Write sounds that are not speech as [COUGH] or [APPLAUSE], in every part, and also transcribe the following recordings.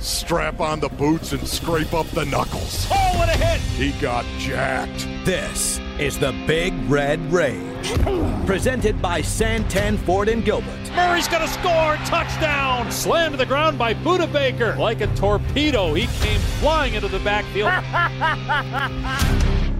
Strap on the boots and scrape up the knuckles. Oh, what a hit! He got jacked. This is the Big Red Rage. Presented by Santan Ford and Gilbert. Murray's gonna score! Touchdown! Slammed to the ground by Budda Baker. Like a torpedo, he came flying into the backfield.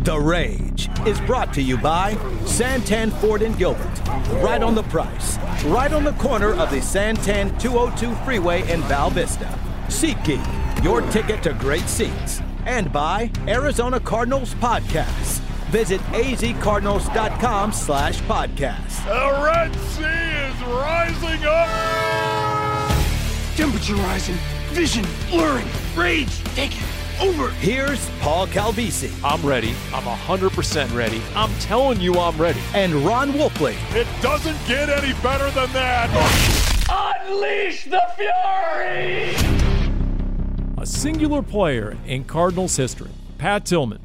The Rage is brought to you by Santan Ford and Gilbert. Right on the price. Right on the corner of the Santan 202 freeway in Val Vista. SeatGeek, your ticket to great seats. And by Arizona Cardinals Podcasts. Visit azcardinals.com slash podcast. The Red Sea is rising up. Temperature rising, vision blurring, rage taking over. Here's Paul Calvisi I'm ready. I'm 100% ready. I'm telling you I'm ready. and Ron Wolfley. It doesn't get any better than that. Unleash the fury! A singular player in Cardinals history, Pat Tillman,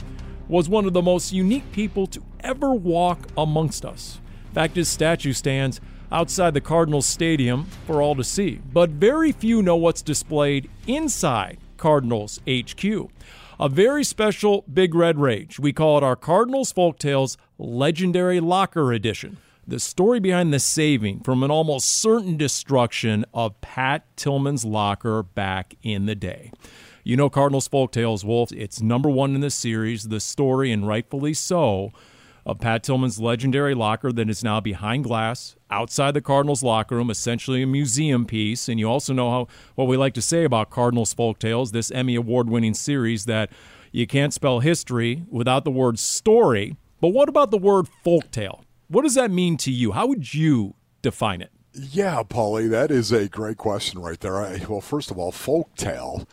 was one of the most unique people to ever walk amongst us. In fact, his statue stands outside the Cardinals stadium for all to see, but very few know what's displayed inside Cardinals HQ. A very special Big Red Rage. We call it our Cardinals Folktales Legendary Locker Edition. The story behind the saving from an almost certain destruction of Pat Tillman's locker back in the day. You know Cardinals Folktales, Wolf. It's number one in the series, the story, and rightfully so, of Pat Tillman's legendary locker that is now behind glass outside the Cardinals locker room, essentially a museum piece. And you also know how what we like to say about Cardinals Folktales, this Emmy award winning series, that you can't spell history without the word story. But what about the word folktale? What does that mean to you? How would you define it? Yeah, Paulie, that is a great question right there. I, well, first of all, folktale,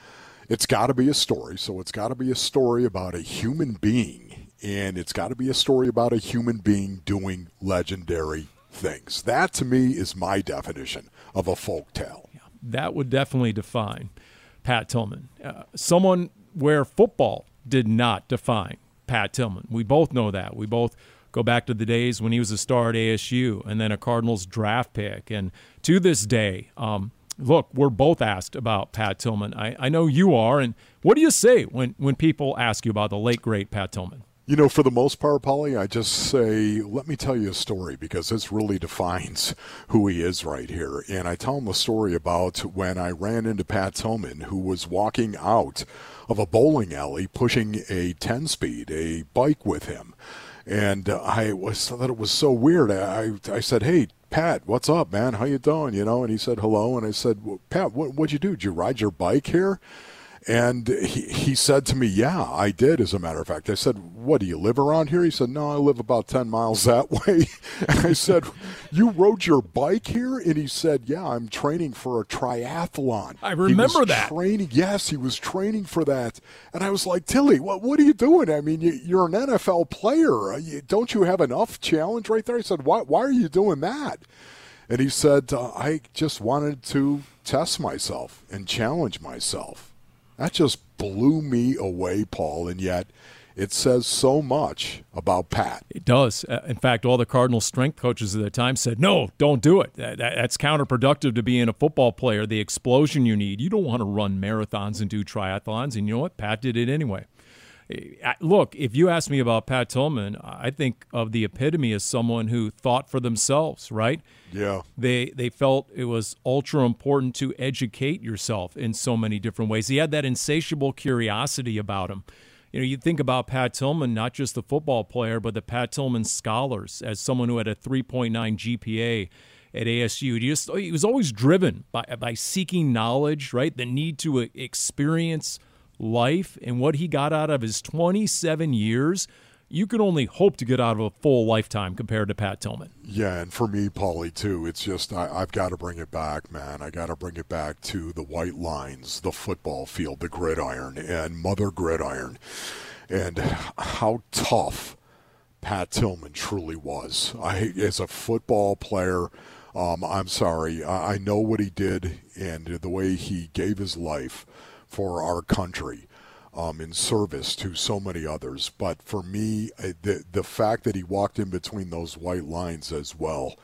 it's got to be a story. So it's got to be a story about a human being, and it's got to be a story about a human being doing legendary things. That to me is my definition of a folktale. that would definitely define Pat Tillman. Uh, someone where football did not define Pat Tillman. We both know that. We both go back to the days when he was a star at ASU and then a Cardinals draft pick. And to this day, um, look, we're both asked about Pat Tillman. I, I know you are. And what do you say when, when people ask you about the late, great Pat Tillman? You know, for the most part, Paulie, I just say, let me tell you a story because this really defines who he is right here. And I tell him the story about when I ran into Pat Tillman, who was walking out of a bowling alley pushing a 10 speed, a bike with him. And uh, I was thought it was so weird. I, I said, hey, Pat, what's up, man? How you doing? You know, and he said hello, and I said, well, Pat, what, what'd you do? Did you ride your bike here? And he, he said to me, Yeah, I did, as a matter of fact. I said, What, do you live around here? He said, No, I live about 10 miles that [LAUGHS] way. And I said, You rode your bike here? And he said, Yeah, I'm training for a triathlon. I remember that. Training, yes, he was training for that. And I was like, Tilly, what, what are you doing? I mean, you, you're an NFL player. Uh, Don't you have enough challenge right there? I said, Why, why are you doing that? And he said, uh, I just wanted to test myself and challenge myself. That just blew me away, Paul, and yet it says so much about Pat. It does. Uh, in fact, all the Cardinals strength coaches at the time said, no, don't do it. That, that- that's counterproductive to being a football player. The explosion you need. You don't want to run marathons and do triathlons. And you know what? Pat did it anyway. Uh, Look, if you ask me about Pat Tillman, I think of the epitome as someone who thought for themselves, right? Yeah. They they felt it was ultra important to educate yourself in so many different ways. He had that insatiable curiosity about him. You know, you think about Pat Tillman, not just the football player, but the Pat Tillman scholars, as someone who had a 3.9 GPA at ASU. He just he was always driven by by seeking knowledge, right? The need to e- experience life and what he got out of his 27 years. You can only hope to get out of a full lifetime compared to Pat Tillman. Yeah, and for me, Paulie, too, it's just I, I've got to bring it back, man. I got to bring it back to the white lines, the football field, the gridiron, and Mother Gridiron, and how tough Pat Tillman truly was. I, as a football player, um, I'm sorry, I, I know what he did and the way he gave his life for our country um, in service to so many others. But for me, the the fact that he walked in between those white lines as well,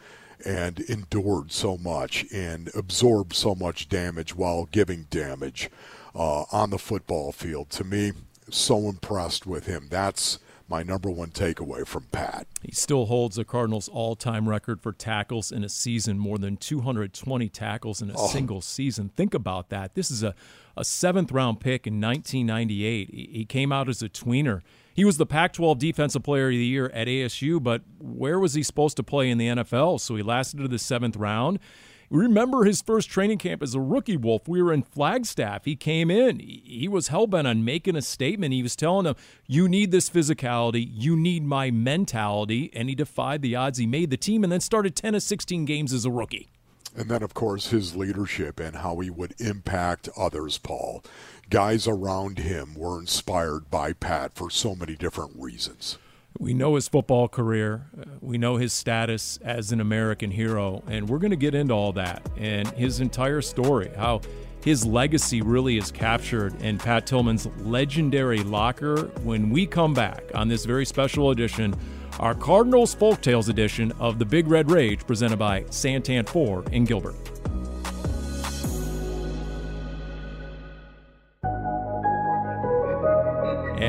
and endured so much and absorbed so much damage while giving damage uh, on the football field. To me, so impressed with him. That's my number one takeaway from Pat. He still holds the Cardinals' all time record for tackles in a season, more than 220 tackles in a oh. single season. Think about that. This is a, a seventh round pick in 1998. He, he came out as a tweener. He was the Pac 12 Defensive Player of the Year at ASU, but where was he supposed to play in the NFL? So he lasted to the seventh round. Remember his first training camp as a rookie wolf. We were in Flagstaff. He came in. He was hellbent on making a statement. He was telling them, You need this physicality. You need my mentality. And he defied the odds. He made the team and then started 10 of 16 games as a rookie. And then, of course, his leadership and how he would impact others, Paul. Guys around him were inspired by Pat for so many different reasons. We know his football career. We know his status as an American hero. And we're going to get into all that and his entire story, how his legacy really is captured in Pat Tillman's legendary locker when we come back on this very special edition, our Cardinals Folktales edition of the Big Red Rage, presented by Santan Ford in Gilbert.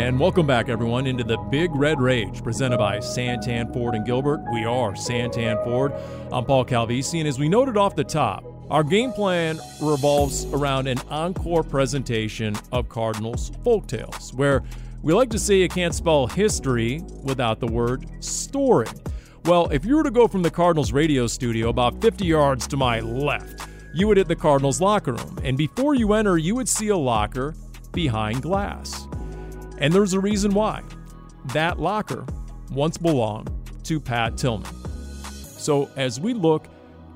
And welcome back, everyone, into the Big Red Rage presented by Santan Ford and Gilbert. We are Santan Ford. I'm Paul Calvisi, and as we noted off the top, our game plan revolves around an encore presentation of Cardinals folktales, where we like to say you can't spell history without the word story. Well, if you were to go from the Cardinals radio studio about 50 yards to my left, you would hit the Cardinals locker room, and before you enter, you would see a locker behind glass. And there's a reason why. That locker once belonged to Pat Tillman. So as we look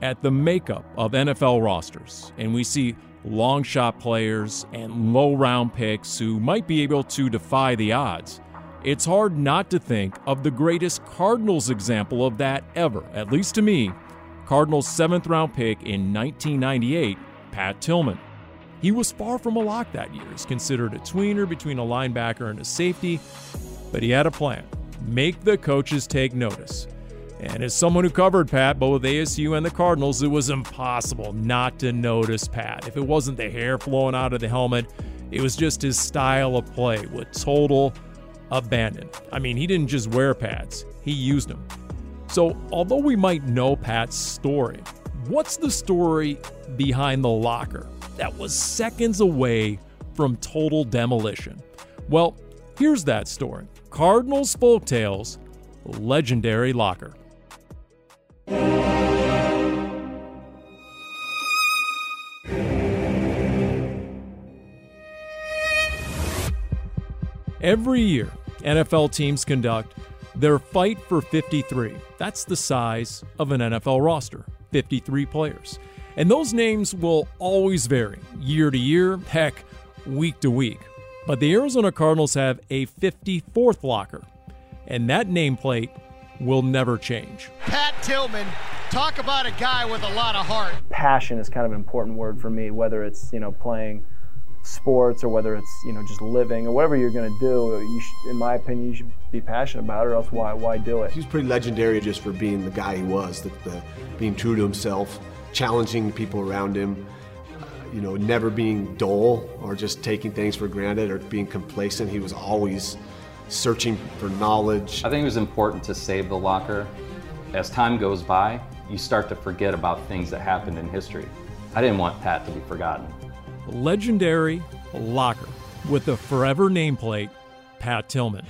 at the makeup of NFL rosters and we see long shot players and low round picks who might be able to defy the odds, it's hard not to think of the greatest Cardinals example of that ever, at least to me Cardinals' seventh round pick in 1998, Pat Tillman. He was far from a lock that year. He's considered a tweener between a linebacker and a safety, but he had a plan make the coaches take notice. And as someone who covered Pat, both ASU and the Cardinals, it was impossible not to notice Pat. If it wasn't the hair flowing out of the helmet, it was just his style of play with total abandon. I mean, he didn't just wear pads, he used them. So, although we might know Pat's story, what's the story behind the locker? That was seconds away from total demolition. Well, here's that story Cardinals Folktales Legendary Locker. Every year, NFL teams conduct their fight for 53. That's the size of an NFL roster 53 players. And those names will always vary year to year, heck, week to week. But the Arizona Cardinals have a 54th locker, and that nameplate will never change. Pat Tillman, talk about a guy with a lot of heart. Passion is kind of an important word for me, whether it's, you know, playing sports or whether it's, you know, just living or whatever you're going to do. You should, in my opinion, you should be passionate about it or else why, why do it? He's pretty legendary just for being the guy he was, the, the being true to himself challenging people around him, you know, never being dull or just taking things for granted or being complacent. He was always searching for knowledge. I think it was important to save the locker. As time goes by, you start to forget about things that happened in history. I didn't want Pat to be forgotten. Legendary locker with the forever nameplate, Pat Tillman.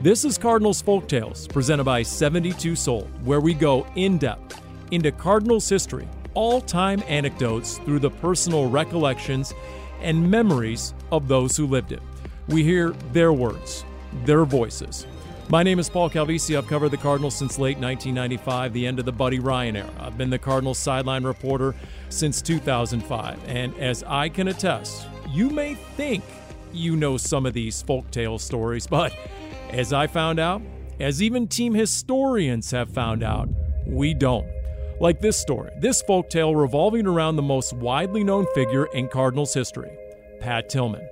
This is Cardinals Folktales, presented by 72 Soul, where we go in depth into Cardinals history all time anecdotes through the personal recollections and memories of those who lived it. We hear their words, their voices. My name is Paul Calvisi. I've covered the Cardinals since late 1995, the end of the Buddy Ryan era. I've been the Cardinals sideline reporter since 2005. And as I can attest, you may think you know some of these folktale stories, but as I found out, as even team historians have found out, we don't. Like this story, this folk tale revolving around the most widely known figure in Cardinals history, Pat Tillman,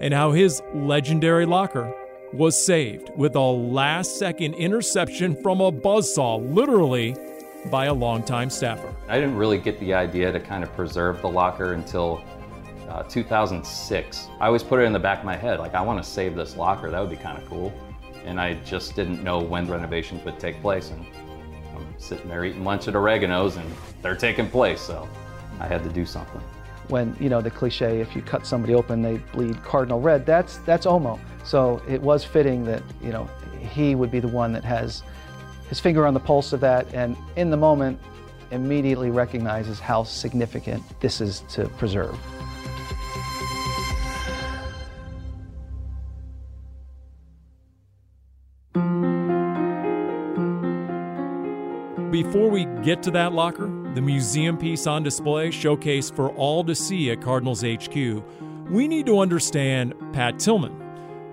and how his legendary locker was saved with a last second interception from a buzzsaw, literally by a longtime staffer. I didn't really get the idea to kind of preserve the locker until uh, 2006. I always put it in the back of my head, like, I want to save this locker. That would be kind of cool. And I just didn't know when renovations would take place. And sitting there eating lunch at Oregano's, and they're taking place. So I had to do something. When you know the cliche, if you cut somebody open, they bleed cardinal red. That's that's Omo. So it was fitting that you know he would be the one that has his finger on the pulse of that, and in the moment, immediately recognizes how significant this is to preserve. Before we get to that locker, the museum piece on display showcased for all to see at Cardinals HQ, we need to understand Pat Tillman.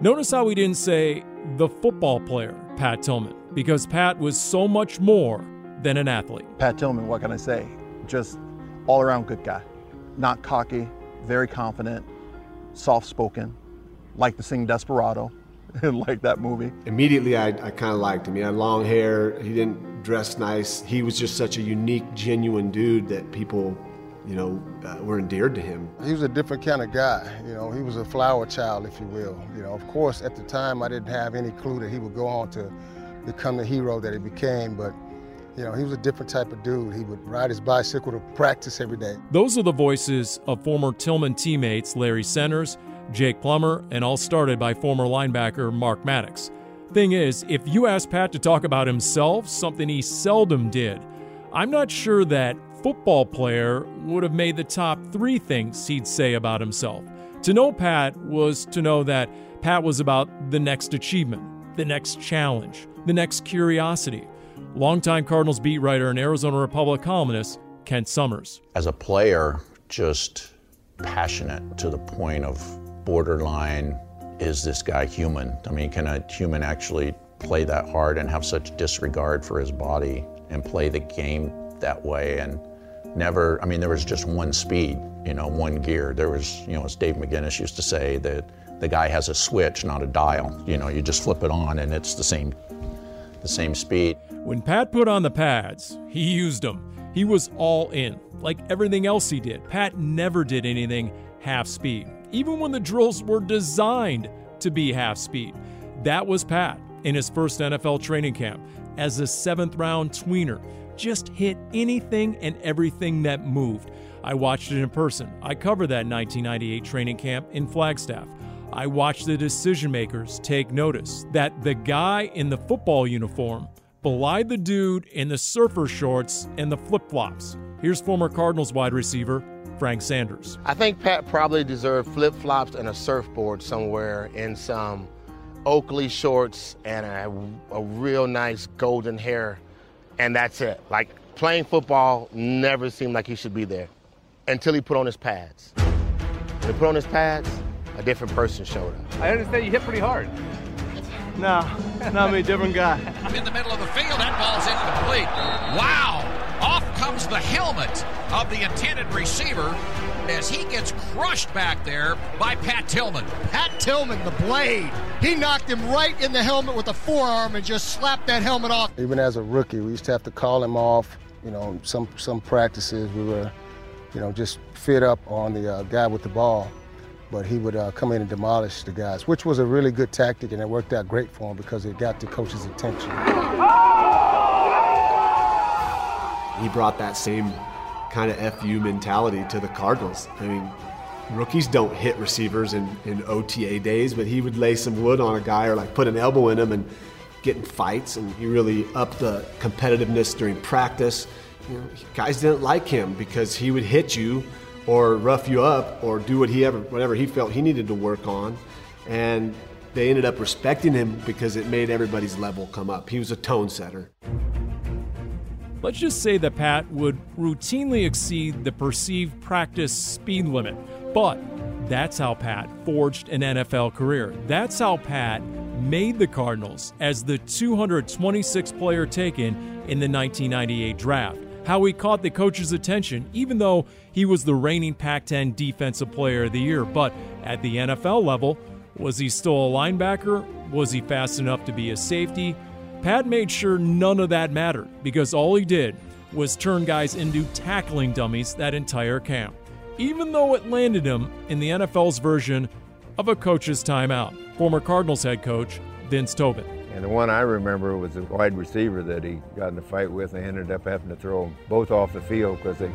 Notice how we didn't say the football player, Pat Tillman, because Pat was so much more than an athlete. Pat Tillman, what can I say? Just all around good guy. Not cocky, very confident, soft spoken, like to sing Desperado. [LAUGHS] And like that movie. Immediately, I, I kind of liked him. He had long hair. He didn't dress nice. He was just such a unique, genuine dude that people, you know, uh, were endeared to him. He was a different kind of guy. You know, he was a flower child, if you will. You know, of course, at the time, I didn't have any clue that he would go on to become the hero that he became, but. You know, he was a different type of dude. He would ride his bicycle to practice every day. Those are the voices of former Tillman teammates Larry Centers Jake Plummer, and all started by former linebacker Mark Maddox. Thing is, if you ask Pat to talk about himself, something he seldom did, I'm not sure that football player would have made the top three things he'd say about himself. To know Pat was to know that Pat was about the next achievement, the next challenge, the next curiosity. Longtime Cardinals beat writer and Arizona Republic columnist Kent Somers. As a player, just passionate to the point of borderline is this guy human? I mean, can a human actually play that hard and have such disregard for his body and play the game that way and never, I mean, there was just one speed, you know, one gear. There was, you know, as Dave McGinnis used to say, that the guy has a switch, not a dial. You know, you just flip it on and it's the same, the same speed. When Pat put on the pads, he used them. He was all in, like everything else he did. Pat never did anything half speed even when the drills were designed to be half speed. That was Pat in his first NFL training camp as a seventh round tweener. Just hit anything and everything that moved. I watched it in person. I covered that 1998 training camp in Flagstaff. I watched the decision makers take notice that the guy in the football uniform belied the dude in the surfer shorts and the flip flops. Here's former Cardinals wide receiver Frank Sanders. I think Pat probably deserved flip flops and a surfboard somewhere in some Oakley shorts and a, a real nice golden hair, and that's it. Like playing football never seemed like he should be there until he put on his pads. When he put on his pads, a different person showed up. I understand you hit pretty hard. No, not me, different guy. I'm in the middle of the field, that ball's incomplete. Wow! Off the helmet of the intended receiver as he gets crushed back there by Pat Tillman. Pat Tillman, the blade. He knocked him right in the helmet with a forearm and just slapped that helmet off. Even as a rookie, we used to have to call him off. You know, some some practices we were, you know, just fit up on the uh, guy with the ball but he would uh, come in and demolish the guys, which was a really good tactic, and it worked out great for him because it got the coach's attention. He brought that same kind of FU mentality to the Cardinals. I mean, rookies don't hit receivers in, in OTA days, but he would lay some wood on a guy or like put an elbow in him and get in fights, and he really upped the competitiveness during practice. You know, guys didn't like him because he would hit you or rough you up or do what he ever whatever he felt he needed to work on and they ended up respecting him because it made everybody's level come up he was a tone setter let's just say that pat would routinely exceed the perceived practice speed limit but that's how pat forged an nfl career that's how pat made the cardinals as the 226th player taken in the 1998 draft how he caught the coach's attention, even though he was the reigning Pac 10 Defensive Player of the Year. But at the NFL level, was he still a linebacker? Was he fast enough to be a safety? Pat made sure none of that mattered because all he did was turn guys into tackling dummies that entire camp, even though it landed him in the NFL's version of a coach's timeout. Former Cardinals head coach Vince Tobin. And the one I remember was a wide receiver that he got in a fight with and ended up having to throw them both off the field because they,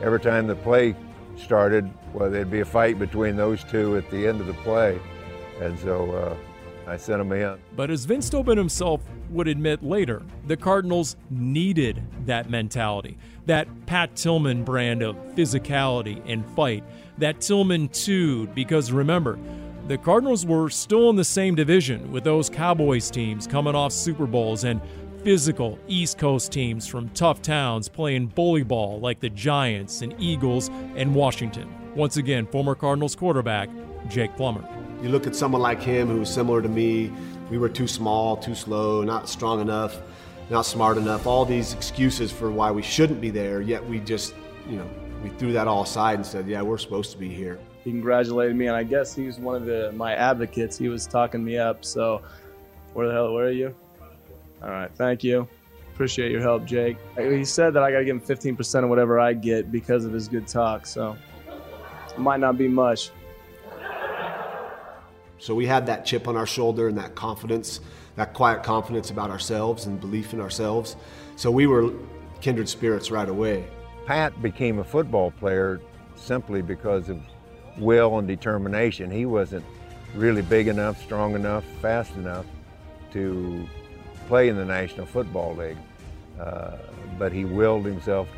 every time the play started, well, there'd be a fight between those two at the end of the play. And so uh, I sent him in. But as Vince Tobin himself would admit later, the Cardinals needed that mentality, that Pat Tillman brand of physicality and fight, that Tillman 2, because remember, the Cardinals were still in the same division with those Cowboys teams coming off Super Bowls and physical East Coast teams from tough towns playing bully ball like the Giants and Eagles and Washington. Once again, former Cardinals quarterback Jake Plummer. You look at someone like him who's similar to me. We were too small, too slow, not strong enough, not smart enough. All these excuses for why we shouldn't be there, yet we just, you know, we threw that all aside and said, yeah, we're supposed to be here he congratulated me, and I guess he was one of the my advocates. He was talking me up. So, where the hell? Where are you? All right, thank you. Appreciate your help, Jake. He said that I got to give him 15% of whatever I get because of his good talk. So, it might not be much. So we had that chip on our shoulder and that confidence, that quiet confidence about ourselves and belief in ourselves. So we were kindred spirits right away. Pat became a football player simply because of will and determination. He wasn't really big enough, strong enough, fast enough to play in the National Football League. Uh, but he willed himself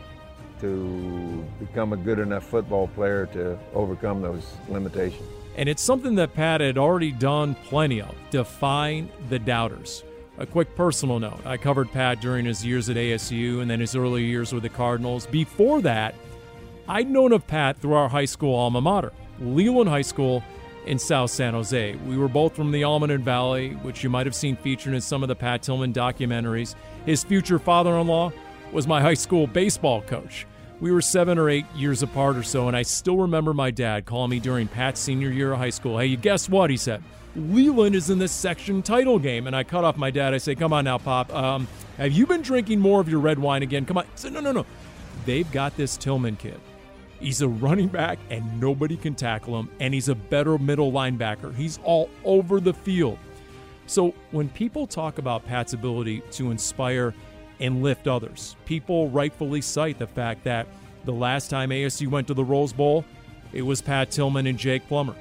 to become a good enough football player to overcome those limitations. And it's something that Pat had already done plenty of define the doubters. A quick personal note I covered Pat during his years at ASU and then his early years with the Cardinals. Before that, I'd known of Pat through our high school alma mater. Leland High School in South San Jose. We were both from the Almaden Valley, which you might have seen featured in some of the Pat Tillman documentaries. His future father in law was my high school baseball coach. We were seven or eight years apart or so, and I still remember my dad calling me during Pat's senior year of high school. Hey, you guess what? He said, Leland is in the section title game. And I cut off my dad. I say, Come on now, Pop. Um, have you been drinking more of your red wine again? Come on. He said, No, no, no. They've got this Tillman kid. He's a running back and nobody can tackle him, and he's a better middle linebacker. He's all over the field. So when people talk about Pat's ability to inspire and lift others, people rightfully cite the fact that the last time ASU went to the Rose Bowl, it was Pat Tillman and Jake Plummer.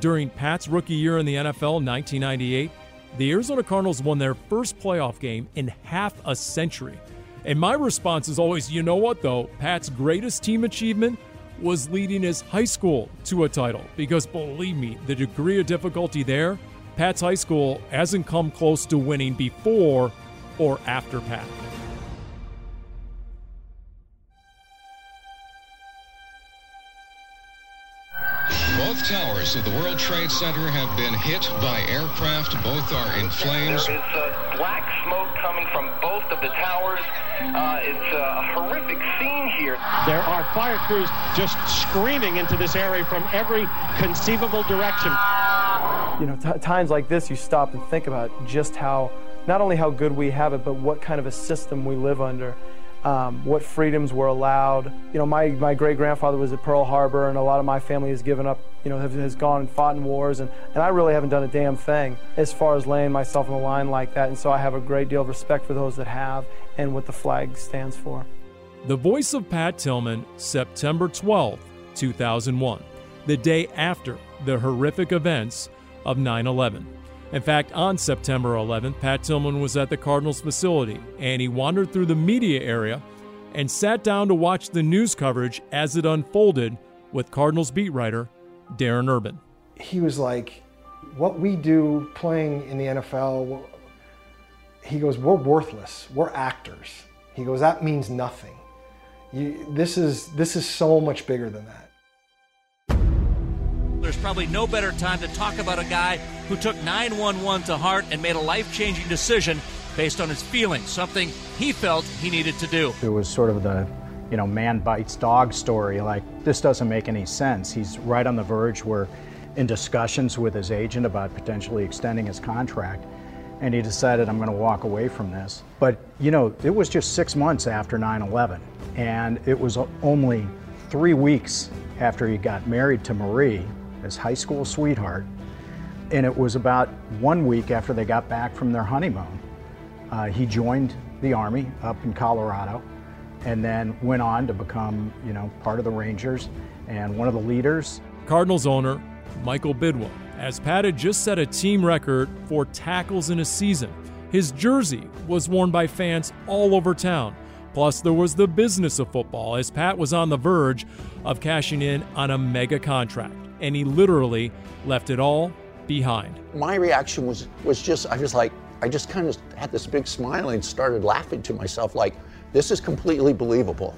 During Pat's rookie year in the NFL in 1998, the Arizona Cardinals won their first playoff game in half a century. And my response is always, you know what, though? Pat's greatest team achievement was leading his high school to a title. Because believe me, the degree of difficulty there, Pat's high school hasn't come close to winning before or after Pat. Both towers of the World Trade Center have been hit by aircraft. Both are in flames. There is uh, black smoke coming from both of the towers. Uh, it's a horrific scene here. There are fire crews just screaming into this area from every conceivable direction. You know, t- times like this, you stop and think about just how, not only how good we have it, but what kind of a system we live under um, what freedoms were allowed. You know, my, my great grandfather was at Pearl Harbor, and a lot of my family has given up, you know, have, has gone and fought in wars, and, and I really haven't done a damn thing as far as laying myself on the line like that. And so I have a great deal of respect for those that have and what the flag stands for. The voice of Pat Tillman, September 12, 2001, the day after the horrific events of 9 11. In fact, on September 11th, Pat Tillman was at the Cardinals facility and he wandered through the media area and sat down to watch the news coverage as it unfolded with Cardinals beat writer Darren Urban. He was like, What we do playing in the NFL, he goes, We're worthless. We're actors. He goes, That means nothing. You, this, is, this is so much bigger than that. There's probably no better time to talk about a guy who took 911 to heart and made a life changing decision based on his feelings, something he felt he needed to do. It was sort of the you know, man bites dog story. Like, this doesn't make any sense. He's right on the verge. We're in discussions with his agent about potentially extending his contract. and he decided, I'm going to walk away from this. But, you know, it was just six months after 9 11, and it was only three weeks after he got married to Marie, his high school sweetheart, and it was about one week after they got back from their honeymoon. Uh, he joined the Army up in Colorado and then went on to become, you know, part of the Rangers and one of the leaders. Cardinals owner Michael Bidwill, as Pat had just set a team record for tackles in a season. His jersey was worn by fans all over town. Plus, there was the business of football, as Pat was on the verge of cashing in on a mega contract, and he literally left it all behind. My reaction was was just I was like I just kind of had this big smile and started laughing to myself like this is completely believable.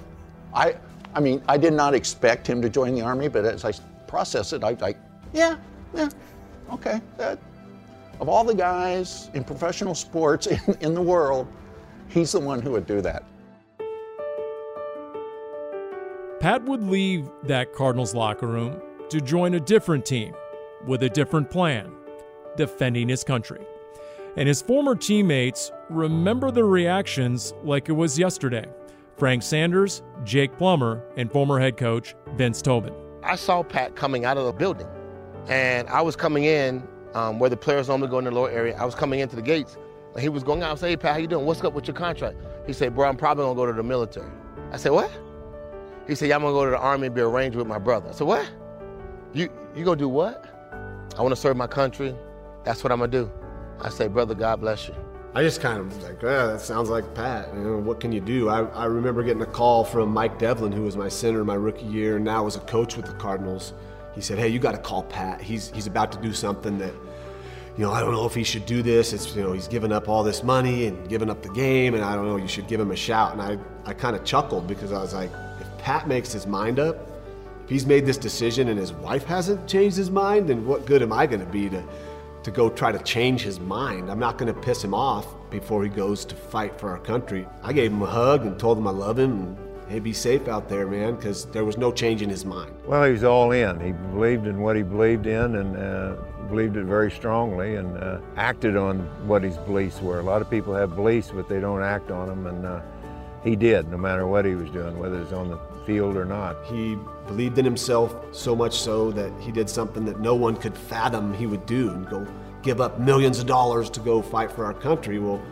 I I mean I did not expect him to join the army, but as I process it, I like yeah yeah okay that of all the guys in professional sports [LAUGHS] in, in the world, he's the one who would do that. Pat would leave that Cardinals locker room to join a different team with a different plan, defending his country. And his former teammates remember the reactions like it was yesterday. Frank Sanders, Jake Plummer, and former head coach Vince Tobin. I saw Pat coming out of the building, and I was coming in um, where the players normally go in the lower area. I was coming into the gates, and he was going out and say, "Hey Pat, how you doing? What's up with your contract?" He said, "Bro, I'm probably gonna go to the military." I said, "What?" He said, "Yeah, I'm gonna go to the army and be arranged with my brother." I said, "What? You you gonna do what?" I want to serve my country. That's what I'm gonna do. I say, brother, God bless you. I just kind of was like, yeah, that sounds like Pat. You know, what can you do? I, I remember getting a call from Mike Devlin, who was my center in my rookie year and now was a coach with the Cardinals. He said, hey, you got to call Pat. He's, he's about to do something that, you know, I don't know if he should do this. It's, you know, he's given up all this money and given up the game, and I don't know, you should give him a shout. And I, I kind of chuckled because I was like, if Pat makes his mind up, if he's made this decision and his wife hasn't changed his mind, then what good am I going to be to to go try to change his mind. I'm not going to piss him off before he goes to fight for our country. I gave him a hug and told him I love him and hey, be safe out there, man, because there was no change in his mind. Well, he was all in. He believed in what he believed in and uh, believed it very strongly and uh, acted on what his beliefs were. A lot of people have beliefs, but they don't act on them, and uh, he did, no matter what he was doing, whether it's on the field or not. He believed in himself so much so that he did something that no one could fathom he would do and go give up millions of dollars to go fight for our country. Well,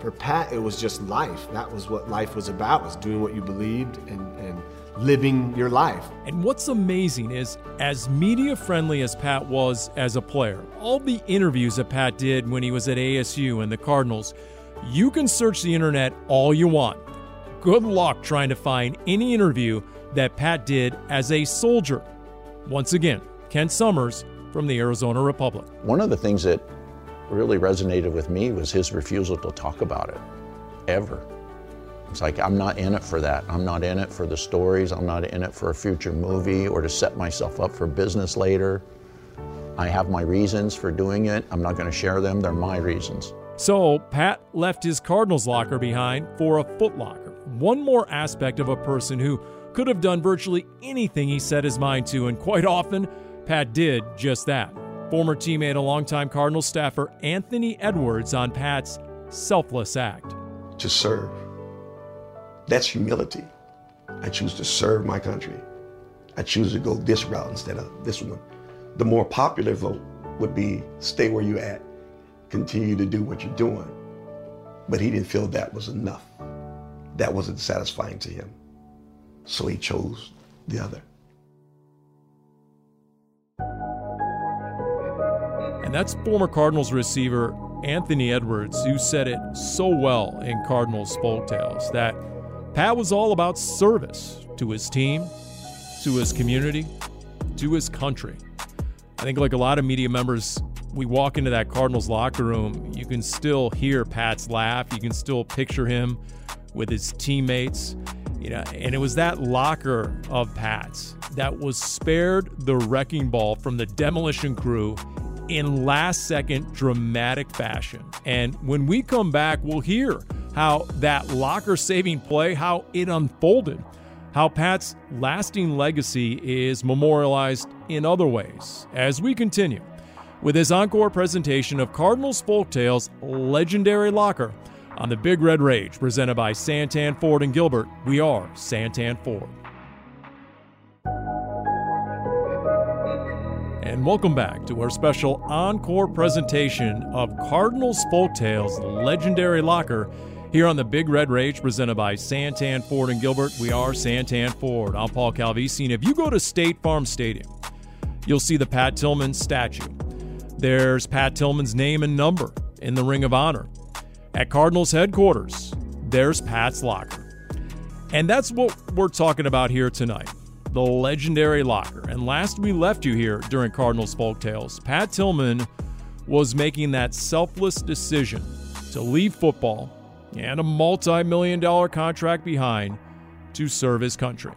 for Pat, it was just life. That was what life was about, was doing what you believed and, and living your life. And what's amazing is, as media friendly as Pat was as a player, all the interviews that Pat did when he was at ASU and the Cardinals, you can search the internet all you want. Good luck trying to find any interview that Pat did as a soldier. Once again, Ken Somers from the Arizona Republic. One of the things that really resonated with me was his refusal to talk about it, ever. It's like, I'm not in it for that. I'm not in it for the stories. I'm not in it for a future movie or to set myself up for business later. I have my reasons for doing it. I'm not going to share them. They're my reasons. So, Pat left his Cardinals locker behind for a Foot Locker. One more aspect of a person who could have done virtually anything he set his mind to, and quite often, Pat did just that. Former teammate and longtime Cardinal staffer Anthony Edwards on Pat's selfless act. To serve. That's humility. I choose to serve my country. I choose to go this route instead of this one. The more popular vote would be stay where you're at, continue to do what you're doing. But he didn't feel that was enough. That wasn't satisfying to him. So he chose the other. And that's former Cardinals receiver Anthony Edwards, who said it so well in Cardinals folk tales that Pat was all about service to his team, to his community, to his country. I think, like a lot of media members, we walk into that Cardinals locker room, you can still hear Pat's laugh. You can still picture him with his teammates. You know, and it was that locker of Pat's that was spared the wrecking ball from the demolition crew in last second dramatic fashion. And when we come back, we'll hear how that locker saving play, how it unfolded, how Pat's lasting legacy is memorialized in other ways as we continue with his encore presentation of Cardinals Folktales Legendary Locker on the Big Red Rage, presented by Santan Ford and Gilbert. We are Santan Ford. And welcome back to our special encore presentation of Cardinals Folktales Legendary Locker here on the Big Red Rage, presented by Santan Ford and Gilbert. We are Santan Ford. I'm Paul Calvisi. And if you go to State Farm Stadium, you'll see the Pat Tillman statue. There's Pat Tillman's name and number in the Ring of Honor. At Cardinals headquarters, there's Pat's locker. And that's what we're talking about here tonight the legendary locker. And last we left you here during Cardinals Folk Tales, Pat Tillman was making that selfless decision to leave football and a multi million dollar contract behind to serve his country.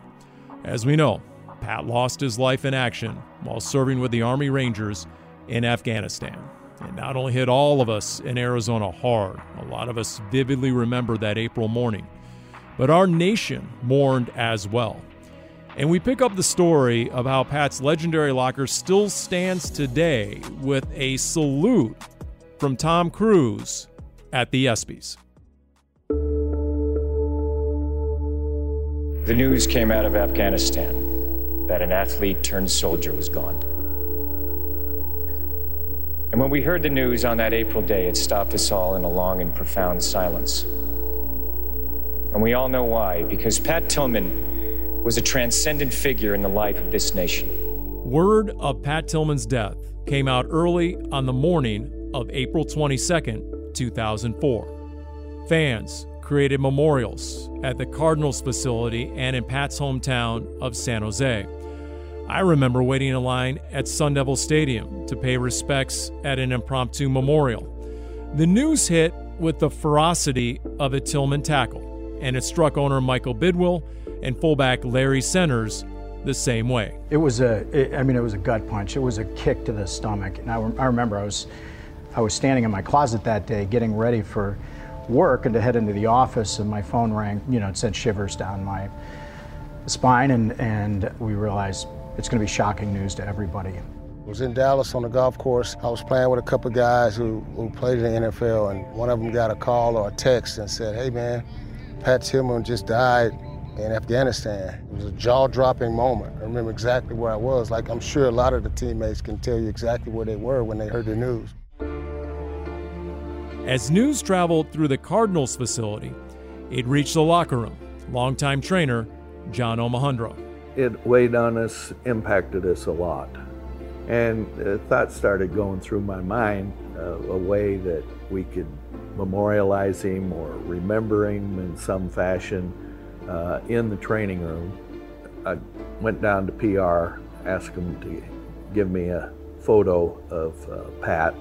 As we know, Pat lost his life in action while serving with the Army Rangers in Afghanistan. It not only hit all of us in Arizona hard, a lot of us vividly remember that April morning, but our nation mourned as well. And we pick up the story of how Pat's legendary locker still stands today with a salute from Tom Cruise at the ESPYs. The news came out of Afghanistan that an athlete turned soldier was gone. And when we heard the news on that April day, it stopped us all in a long and profound silence. And we all know why, because Pat Tillman was a transcendent figure in the life of this nation. Word of Pat Tillman's death came out early on the morning of April 22, 2004. Fans created memorials at the Cardinals facility and in Pat's hometown of San Jose. I remember waiting in line at Sun Devil Stadium to pay respects at an impromptu memorial. The news hit with the ferocity of a Tillman tackle, and it struck owner Michael Bidwill and fullback Larry Centers the same way. It was a, it, I mean, it was a gut punch. It was a kick to the stomach. And I, I remember I was, I was standing in my closet that day getting ready for work and to head into the office, and my phone rang. You know, it sent shivers down my spine, and and we realized it's going to be shocking news to everybody. I was in Dallas on the golf course. I was playing with a couple of guys who, who played in the NFL, and one of them got a call or a text and said, "Hey, man, Pat Tillman just died." In Afghanistan. It was a jaw dropping moment. I remember exactly where I was. Like, I'm sure a lot of the teammates can tell you exactly where they were when they heard the news. As news traveled through the Cardinals facility, it reached the locker room. Longtime trainer John Omohundro. It weighed on us, impacted us a lot. And uh, thoughts started going through my mind uh, a way that we could memorialize him or remember him in some fashion uh, in the training room. I went down to PR, asked them to give me a photo of uh, Pat.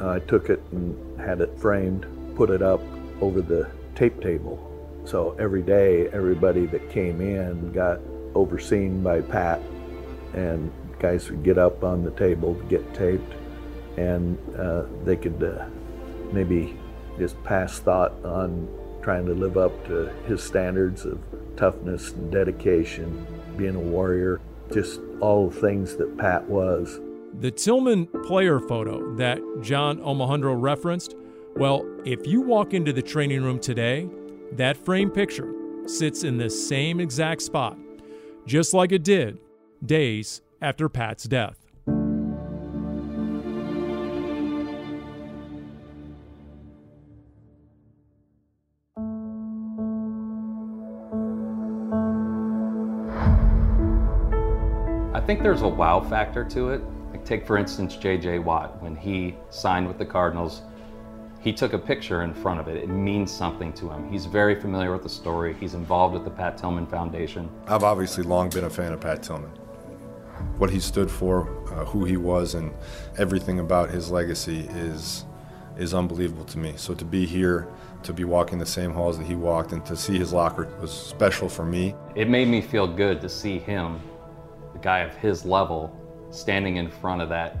I took it and had it framed, put it up over the tape table. So every day, everybody that came in got overseen by Pat, and guys would get up on the table to get taped, and uh, they could uh, maybe just pass thought on trying to live up to his standards of toughness and dedication, being a warrior, just all the things that Pat was. The Tillman player photo that John Omohundro referenced, well, if you walk into the training room today, that frame picture sits in the same exact spot, just like it did days after Pat's death. I think there's a wow factor to it. Like take for instance J.J. Watt when he signed with the Cardinals. He took a picture in front of it. It means something to him. He's very familiar with the story. He's involved with the Pat Tillman Foundation. I've obviously long been a fan of Pat Tillman. What he stood for, uh, who he was, and everything about his legacy is is unbelievable to me. So to be here, to be walking the same halls that he walked, and to see his locker was special for me. It made me feel good to see him, the guy of his level, standing in front of that,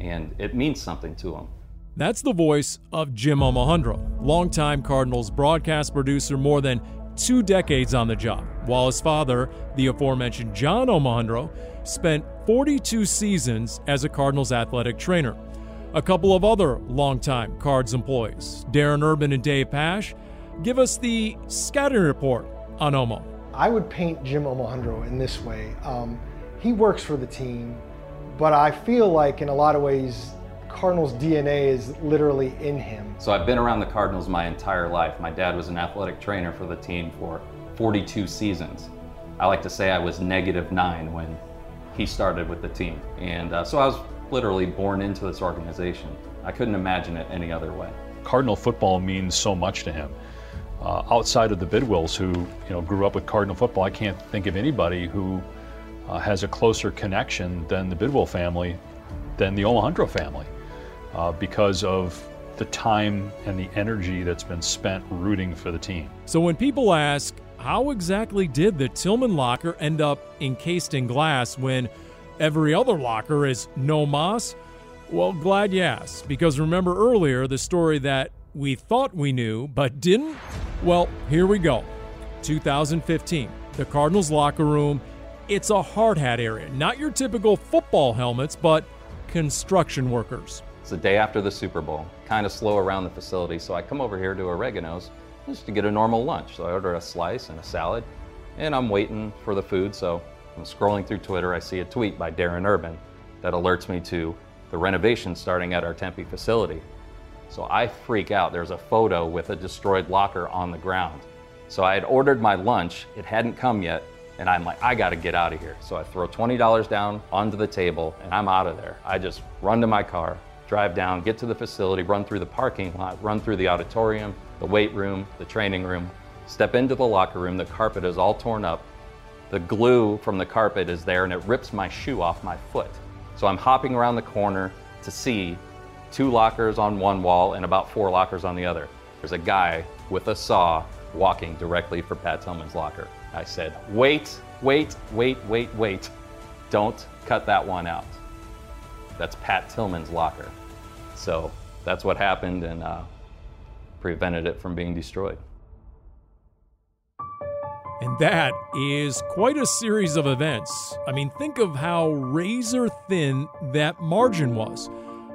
and it means something to him. That's the voice of Jim Omohundro, longtime Cardinals broadcast producer, more than two decades on the job. while his father, the aforementioned John Omohundro, spent 42 seasons as a Cardinals athletic trainer. A couple of other longtime Cards employees, Darren Urban and Dave Pash, give us the scouting report on Omo. I would paint Jim Omohundro in this way. Um, he works for the team, but I feel like in a lot of ways, Cardinals DNA is literally in him. So I've been around the Cardinals my entire life. My dad was an athletic trainer for the team for 42 seasons. I like to say I was negative nine when he started with the team. And uh, so I was literally born into this organization. I couldn't imagine it any other way. Cardinal football means so much to him. Uh, outside of the Bidwills, who you know grew up with Cardinal football, I can't think of anybody who uh, has a closer connection than the Bidwill family, than the Omohundro family, uh, because of the time and the energy that's been spent rooting for the team. So when people ask, how exactly did the Tillman locker end up encased in glass when every other locker is no moss? Well, glad you asked, because remember earlier the story that we thought we knew but didn't? Well, here we go. 2015, the Cardinals locker room. It's a hard hat area, not your typical football helmets, but construction workers. The day after the Super Bowl, kind of slow around the facility, so I come over here to Oregano's just to get a normal lunch. So I order a slice and a salad, and I'm waiting for the food. So I'm scrolling through Twitter, I see a tweet by Darren Urban that alerts me to the renovation starting at our Tempe facility. So I freak out. There's a photo with a destroyed locker on the ground. So I had ordered my lunch, it hadn't come yet, and I'm like, I gotta get out of here. So I throw $20 down onto the table and I'm out of there. I just run to my car, drive down, get to the facility, run through the parking lot, run through the auditorium, the weight room, the training room, step into the locker room, the carpet is all torn up. The glue from the carpet is there and it rips my shoe off my foot. So I'm hopping around the corner to see two lockers on one wall and about four lockers on the other. There's a guy with a saw walking directly for Pat Tillman's locker. I said, wait, wait, wait, wait, wait. Don't cut that one out. That's Pat Tillman's locker. So that's what happened and uh, prevented it from being destroyed. And that is quite a series of events. I mean, think of how razor thin that margin was.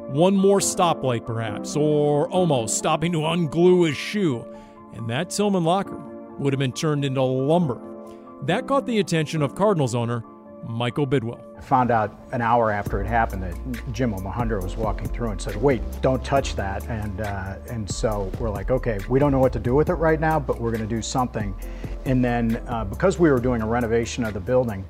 One more stoplight, perhaps, or almost stopping to unglue his shoe, and that Tillman locker would have been turned into lumber. That caught the attention of Cardinals owner Michael Bidwill. I found out an hour after it happened that Jim Omohundro was walking through and said, "Wait, don't touch that." And uh, and so we're like, "Okay, we don't know what to do with it right now, but we're going to do something." And then uh, because we were doing a renovation of the building,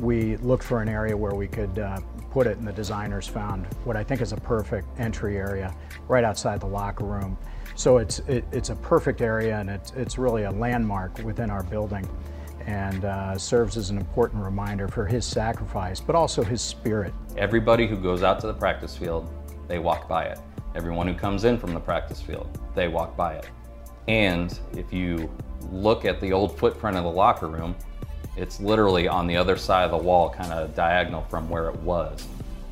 we looked for an area where we could uh, put it, and the designers found what I think is a perfect entry area right outside the locker room. So it's it, it's a perfect area, and it's it's really a landmark within our building and uh, serves as an important reminder for his sacrifice, but also his spirit. Everybody who goes out to the practice field, they walk by it. Everyone who comes in from the practice field, they walk by it. And if you look at the old footprint of the locker room, it's literally on the other side of the wall, kind of diagonal from where it was.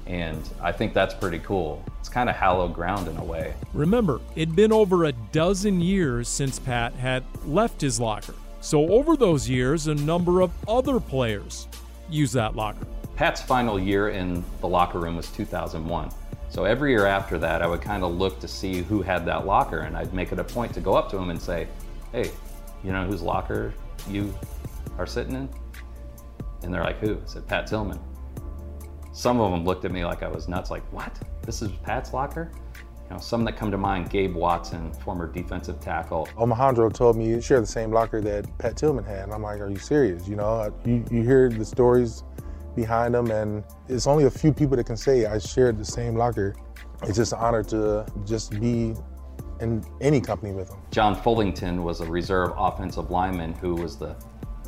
And I think that's pretty cool. It's kind of hallowed ground in a way. Remember, it'd been over a dozen years since Pat had left his locker. So, over those years, a number of other players used that locker. Pat's final year in the locker room was 2001. So, every year after that, I would kind of look to see who had that locker, and I'd make it a point to go up to him and say, Hey, you know whose locker you are sitting in? And they're like, Who? I said, Pat Tillman. Some of them looked at me like I was nuts, like, What? This is Pat's locker? You know, some that come to mind, Gabe Watson, former defensive tackle. Omohundro told me you share the same locker that Pat Tillman had. And I'm like, are you serious? You know, you, you hear the stories behind them, and it's only a few people that can say I shared the same locker. It's just an honor to just be in any company with him. John Fullington was a reserve offensive lineman who was the,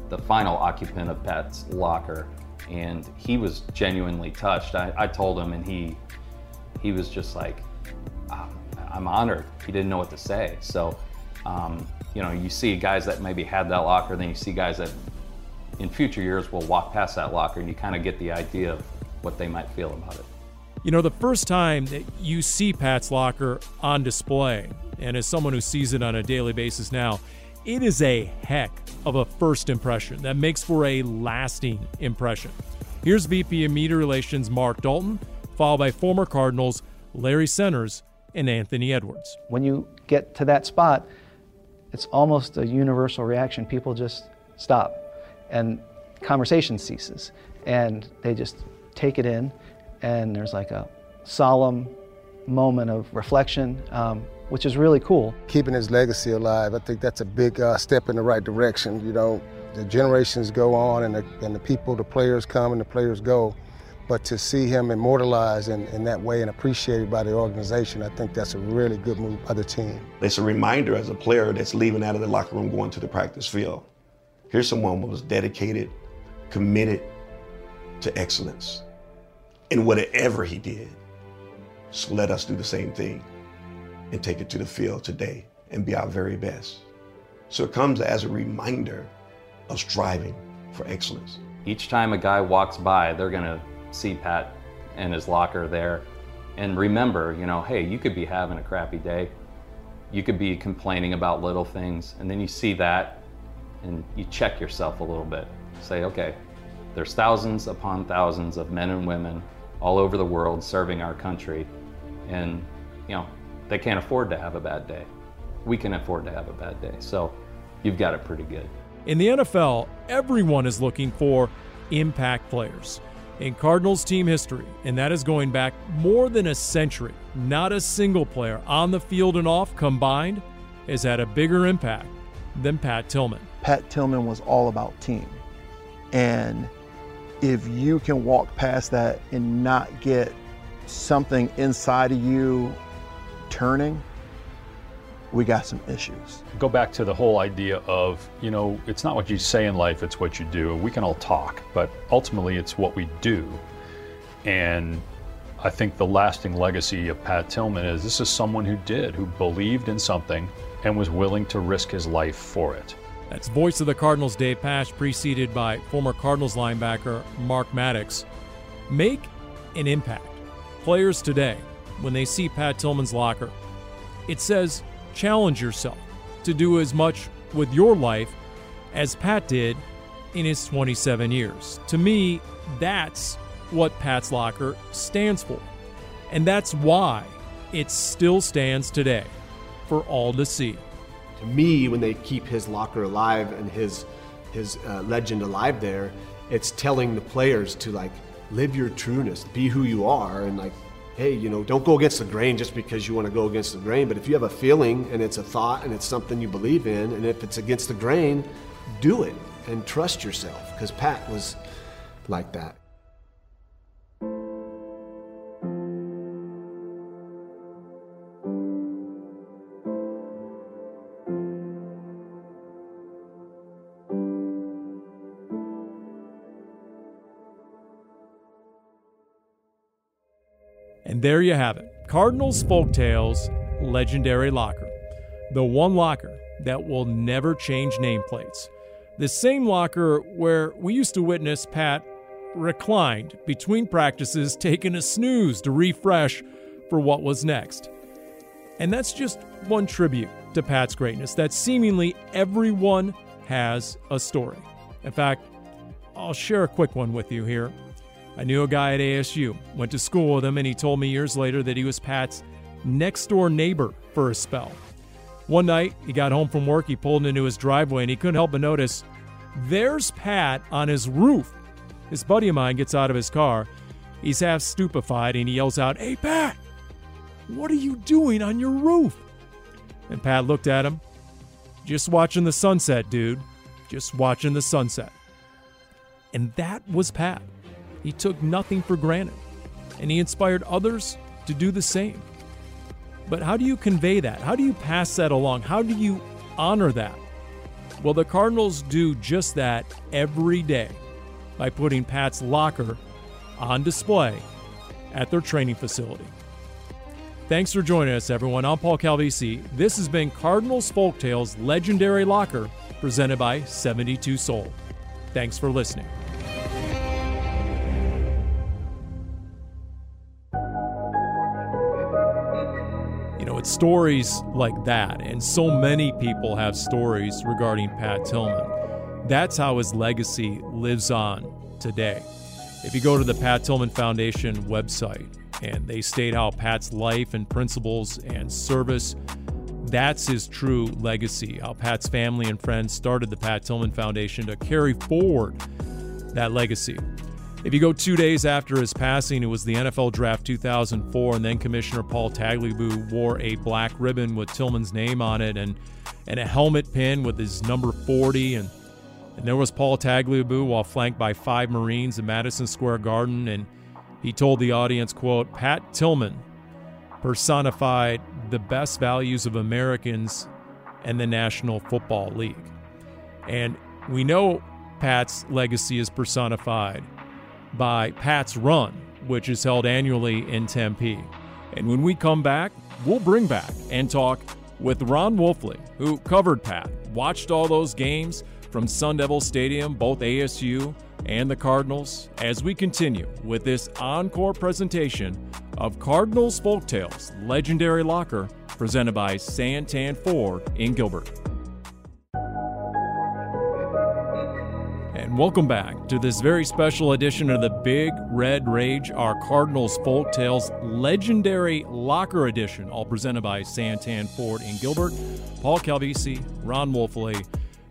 the final occupant of Pat's locker, and he was genuinely touched. I, I told him, and he he was just like, I'm honored. He didn't know what to say. So, um, you know, you see guys that maybe had that locker, then you see guys that in future years will walk past that locker and you kind of get the idea of what they might feel about it. You know, the first time that you see Pat's locker on display, and as someone who sees it on a daily basis now, it is a heck of a first impression that makes for a lasting impression. Here's VP of Media Relations Mark Dalton, followed by former Cardinals Larry Centers and Anthony Edwards. When you get to that spot, it's almost a universal reaction. People just stop and conversation ceases and they just take it in and there's like a solemn moment of reflection, um, which is really cool. Keeping his legacy alive, I think that's a big uh, step in the right direction. You know, the generations go on and the, and the people, the players come and the players go. But to see him immortalized in, in that way and appreciated by the organization, I think that's a really good move by the team. It's a reminder as a player that's leaving out of the locker room going to the practice field. Here's someone who was dedicated, committed to excellence in whatever he did. So let us do the same thing and take it to the field today and be our very best. So it comes as a reminder of striving for excellence. Each time a guy walks by, they're going to see Pat in his locker there and remember, you know, hey, you could be having a crappy day. You could be complaining about little things. And then you see that and you check yourself a little bit. Say, okay, there's thousands upon thousands of men and women all over the world serving our country. And, you know, they can't afford to have a bad day. We can afford to have a bad day. So you've got it pretty good. In the NFL, everyone is looking for impact players. In Cardinals team history, and that is going back more than a century, not a single player on the field and off combined has had a bigger impact than Pat Tillman. Pat Tillman was all about team. And if you can walk past that and not get something inside of you turning, we got some issues. Go back to the whole idea of, you know, it's not what you say in life, it's what you do. We can all talk, but ultimately it's what we do. And I think the lasting legacy of Pat Tillman is this is someone who did, who believed in something and was willing to risk his life for it. That's voice of the Cardinals Dave Pasch, preceded by former Cardinals linebacker Mark Maddox. Make an impact. Players today, when they see Pat Tillman's locker, it says challenge yourself to do as much with your life as Pat did in his 27 years. To me, that's what Pat's locker stands for. And that's why it still stands today for all to see to me, when they keep his locker alive and his his uh, legend alive there, it's telling the players to like live your trueness, be who you are, and like, hey, you know, don't go against the grain just because you want to go against the grain. But if you have a feeling and it's a thought and it's something you believe in, and if it's against the grain, do it and trust yourself. Because Pat was like that. There you have it Cardinals Folktales Legendary Locker. The one locker that will never change nameplates. The same locker where we used to witness Pat reclined between practices, taking a snooze to refresh for what was next. And that's just one tribute to Pat's greatness that seemingly everyone has a story. In fact, I'll share a quick one with you here. I knew a guy at ASU, went to school with him, and he told me years later that he was Pat's next door neighbor for a spell. One night, he got home from work, he pulled into his driveway, and he couldn't help but notice there's Pat on his roof. This buddy of mine gets out of his car. He's half stupefied and he yells out, Hey, Pat, what are you doing on your roof? And Pat looked at him. Just watching the sunset, dude. Just watching the sunset. And that was Pat. He took nothing for granted, and he inspired others to do the same. But how do you convey that? How do you pass that along? How do you honor that? Well, the Cardinals do just that every day by putting Pat's locker on display at their training facility. Thanks for joining us, everyone. I'm Paul Calvisi. This has been Cardinals Folktales Legendary Locker, presented by 72 Sold. Thanks for listening. It's stories like that, and so many people have stories regarding Pat Tillman. That's how his legacy lives on today. If you go to the Pat Tillman Foundation website and they state how Pat's life and principles and service that's his true legacy. How Pat's family and friends started the Pat Tillman Foundation to carry forward that legacy. If you go two days after his passing, it was the NFL Draft 2004, and then Commissioner Paul Tagliabue wore a black ribbon with Tillman's name on it and, and a helmet pin with his number 40. And, and there was Paul Tagliabue while flanked by five Marines in Madison Square Garden. And he told the audience, quote, Pat Tillman personified the best values of Americans and the National Football League. And we know Pat's legacy is personified by Pat's Run, which is held annually in Tempe. And when we come back, we'll bring back and talk with Ron Wolfley, who covered Pat, watched all those games from Sun Devil Stadium, both ASU and the Cardinals, as we continue with this encore presentation of Cardinals Folktales Legendary Locker, presented by Santan Ford in Gilbert. And welcome back to this very special edition of the Big Red Rage, our Cardinals Folk Tales Legendary Locker Edition, all presented by Santan Ford in Gilbert. Paul Calvisi, Ron Wolfley,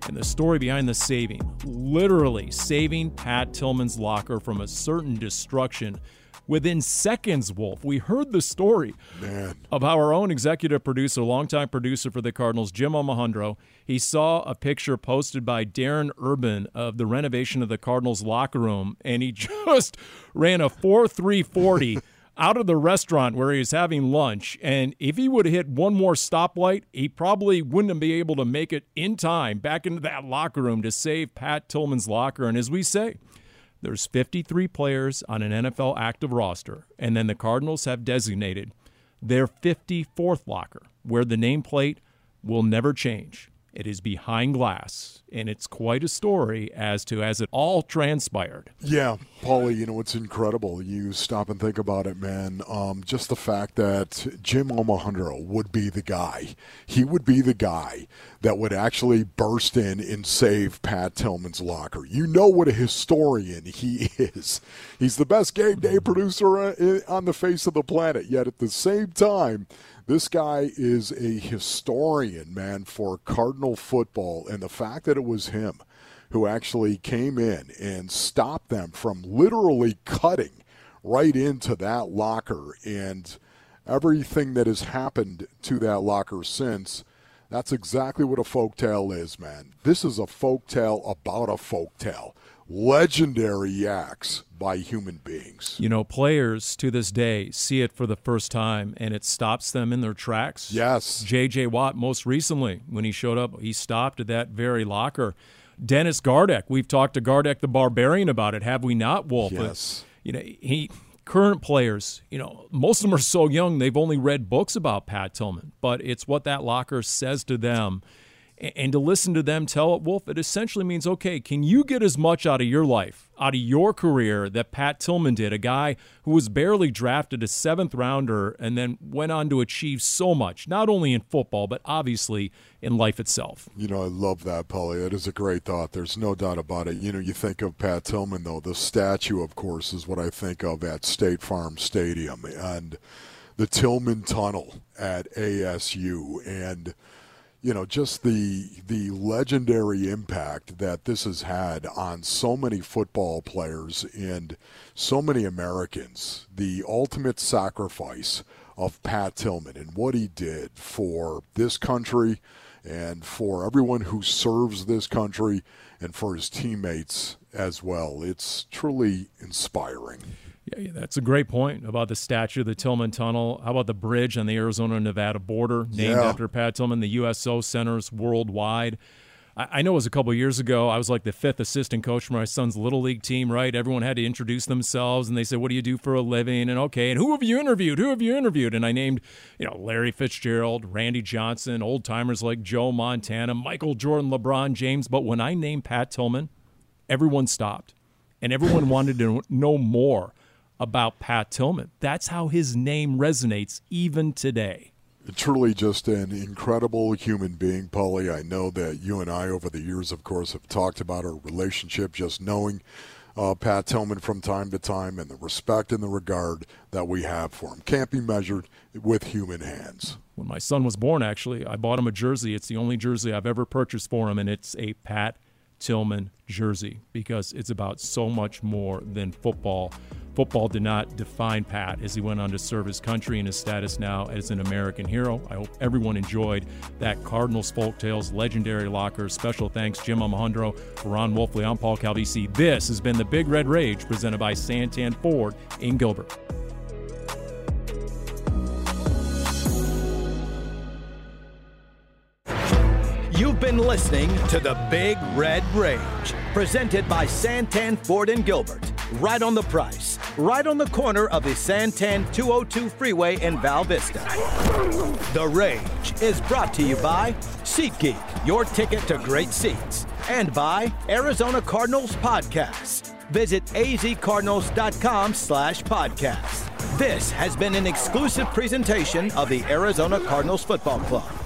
and the story behind the saving, literally saving Pat Tillman's locker from a certain destruction within seconds, Wolf. We heard the story Man. of how our own executive producer, longtime producer for the Cardinals, Jim Omohundro, he saw a picture posted by Darren Urban of the renovation of the Cardinals locker room, and he [LAUGHS] just ran a 4 3 40 [LAUGHS] out of the restaurant where he was having lunch. And if he would have hit one more stoplight, he probably wouldn't be able to make it in time back into that locker room to save Pat Tillman's locker. And as we say, there's 53 players on an NFL active roster, and then the Cardinals have designated their 54th locker, where the nameplate will never change. It is behind glass, and it's quite a story as to as it all transpired. Yeah, Paulie, you know, it's incredible. You stop and think about it, man. Um, just the fact that Jim Omohundro would be the guy. He would be the guy that would actually burst in and save Pat Tillman's locker. You know what a historian he [LAUGHS] is. He's the best game day producer uh, on the face of the planet, yet at the same time, this guy is a historian, man, for Cardinal football. And the fact that it was him who actually came in and stopped them from literally cutting right into that locker and everything that has happened to that locker since. That's exactly what a folk tale is, man. This is a folk tale about a folk tale. Legendary acts by human beings. You know, players to this day see it for the first time and it stops them in their tracks. Yes. J.J. Watt, most recently, when he showed up, he stopped at that very locker. Dennis Gardeck, we've talked to Gardeck the Barbarian about it, have we not, Wolf? Yes. you know, he current players, you know, most of them are so young they've only read books about Pat Tillman, but it's what that locker says to them. And to listen to them tell it, Wolf, it essentially means okay, can you get as much out of your life, out of your career that Pat Tillman did, a guy who was barely drafted a seventh rounder and then went on to achieve so much, not only in football, but obviously in life itself? You know, I love that, Paulie. That is a great thought. There's no doubt about it. You know, you think of Pat Tillman, though, the statue, of course, is what I think of at State Farm Stadium and the Tillman Tunnel at ASU. And you know just the the legendary impact that this has had on so many football players and so many Americans. The ultimate sacrifice of Pat Tillman and what he did for this country and for everyone who serves this country and for his teammates as well. It's truly inspiring yeah, that's a great point about the statue of the Tillman Tunnel. How about the bridge on the Arizona Nevada border, named Yeah. after Pat Tillman, the USO centers worldwide? I I know it was a couple years ago. I was like the fifth assistant coach for my son's little league team, right? Everyone had to introduce themselves and they said, What do you do for a living? And okay, and who have you interviewed? Who have you interviewed? And I named, you know, Larry Fitzgerald, Randy Johnson, old timers like Joe Montana, Michael Jordan, LeBron James. But when I named Pat Tillman, everyone stopped and everyone wanted to know more about Pat Tillman. That's how his name resonates even today. truly just an incredible human being, Paulie. I know that you and I, over the years, of course, have talked about our relationship, just knowing uh, Pat Tillman from time to time and the respect and the regard that we have for him can't be measured with human hands. When my son was born, actually, I bought him a jersey. It's the only jersey I've ever purchased for him, and it's a Pat Tillman jersey because it's about so much more than football. Football did not define Pat as he went on to serve his country and his status now as an American hero. I hope everyone enjoyed that Cardinals Folk Tales legendary locker. Special thanks, Jim Omohundro, Ron Wolfley. I'm Paul Calvisi. This has been the Big Red Rage presented by Santan Ford in Gilbert. Been listening to the Big Red Rage, presented by Santan Ford and Gilbert. Right on the price, right on the corner of the Santan 202 freeway in Val Vista. The Rage is brought to you by SeatGeek, your ticket to great seats, and by Arizona Cardinals Podcasts. Visit azcardinals.com slash podcast. This has been an exclusive presentation of the Arizona Cardinals Football Club.